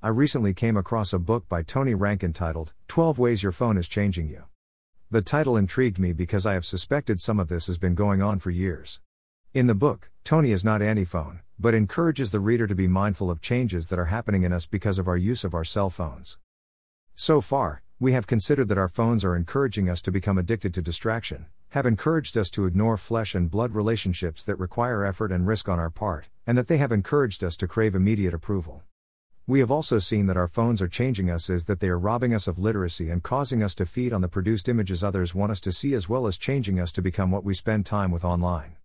I recently came across a book by Tony Reinke entitled 12 Ways Your Phone is Changing You. The title intrigued me because I have suspected some of this has been going on for years. In the book, Tony is not anti phone, but encourages the reader to be mindful of changes that are happening in us because of our use of our cell phones. So far, we have considered that our phones are encouraging us to become addicted to distraction, have encouraged us to ignore flesh and blood relationships that require effort and risk on our part, and that they have encouraged us to crave immediate approval. We have also seen that our phones are changing us is that they are robbing us of literacy and causing us to feed on the produced images others want us to see as well as changing us to become what we spend time with online.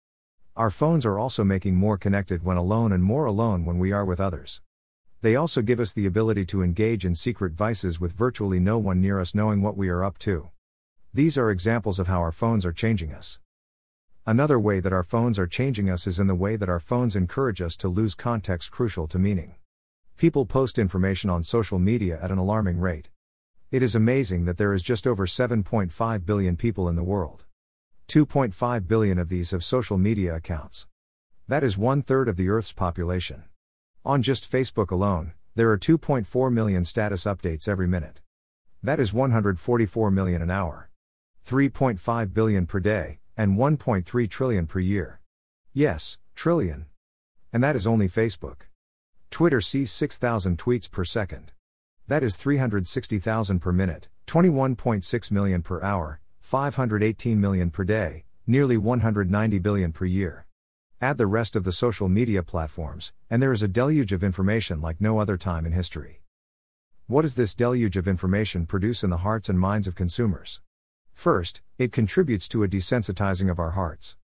Our phones are also making more connected when alone and more alone when we are with others. They also give us the ability to engage in secret vices with virtually no one near us knowing what we are up to. These are examples of how our phones are changing us. Another way that our phones are changing us is in the way that our phones encourage us to lose context crucial to meaning. People post information on social media at an alarming rate. It is amazing that there is just over 7.5 billion people in the world. 2.5 billion of these have social media accounts. That is one third of the Earth's population. On just Facebook alone, there are 2.4 million status updates every minute. That is 144 million an hour. 3.5 billion per day, and 1.3 trillion per year. Yes, trillion. And that is only Facebook. Twitter sees 6,000 tweets per second. That is 360,000 per minute, 21.6 million per hour, 518 million per day, nearly 190 billion per year. Add the rest of the social media platforms, and there is a deluge of information like no other time in history. What does this deluge of information produce in the hearts and minds of consumers? First, it contributes to a desensitizing of our hearts.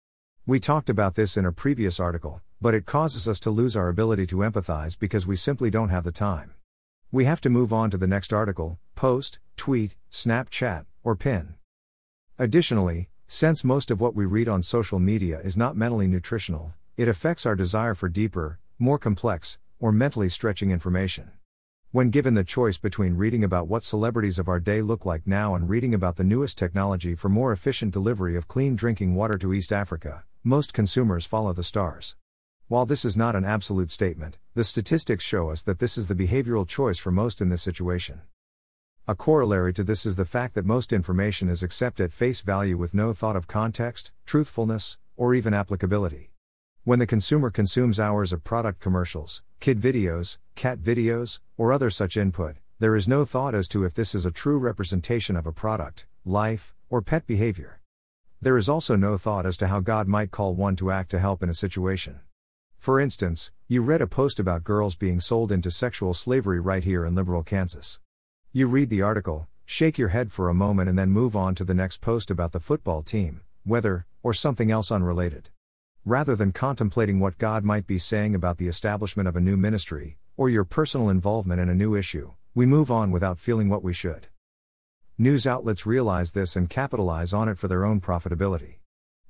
We talked about this in a previous article, but it causes us to lose our ability to empathize because we simply don't have the time. We have to move on to the next article, post, tweet, Snapchat, or pin. Additionally, since most of what we read on social media is not mentally nutritional, it affects our desire for deeper, more complex, or mentally stretching information. When given the choice between reading about what celebrities of our day look like now and reading about the newest technology for more efficient delivery of clean drinking water to East Africa, most consumers follow the stars. While this is not an absolute statement, the statistics show us that this is the behavioral choice for most in this situation. A corollary to this is the fact that most information is accepted at face value with no thought of context, truthfulness, or even applicability. When the consumer consumes hours of product commercials, kid videos, cat videos, or other such input, there is no thought as to if this is a true representation of a product, life, or pet behavior. There is also no thought as to how God might call one to act to help in a situation. For instance, you read a post about girls being sold into sexual slavery right here in liberal Kansas. You read the article, shake your head for a moment, and then move on to the next post about the football team, weather, or something else unrelated. Rather than contemplating what God might be saying about the establishment of a new ministry, or your personal involvement in a new issue, we move on without feeling what we should. News outlets realize this and capitalize on it for their own profitability.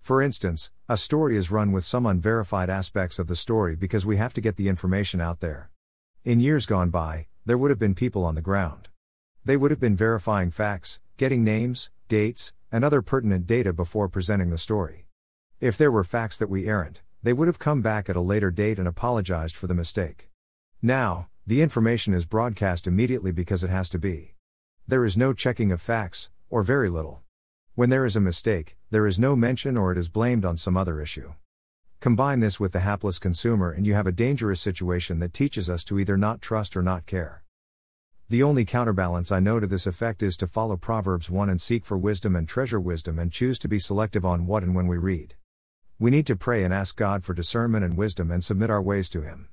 For instance, a story is run with some unverified aspects of the story because we have to get the information out there. In years gone by, there would have been people on the ground. They would have been verifying facts, getting names, dates, and other pertinent data before presenting the story. If there were facts that we errant, they would have come back at a later date and apologized for the mistake. Now, the information is broadcast immediately because it has to be. There is no checking of facts, or very little. When there is a mistake, there is no mention or it is blamed on some other issue. Combine this with the hapless consumer, and you have a dangerous situation that teaches us to either not trust or not care. The only counterbalance I know to this effect is to follow Proverbs 1 and seek for wisdom and treasure wisdom and choose to be selective on what and when we read. We need to pray and ask God for discernment and wisdom and submit our ways to Him.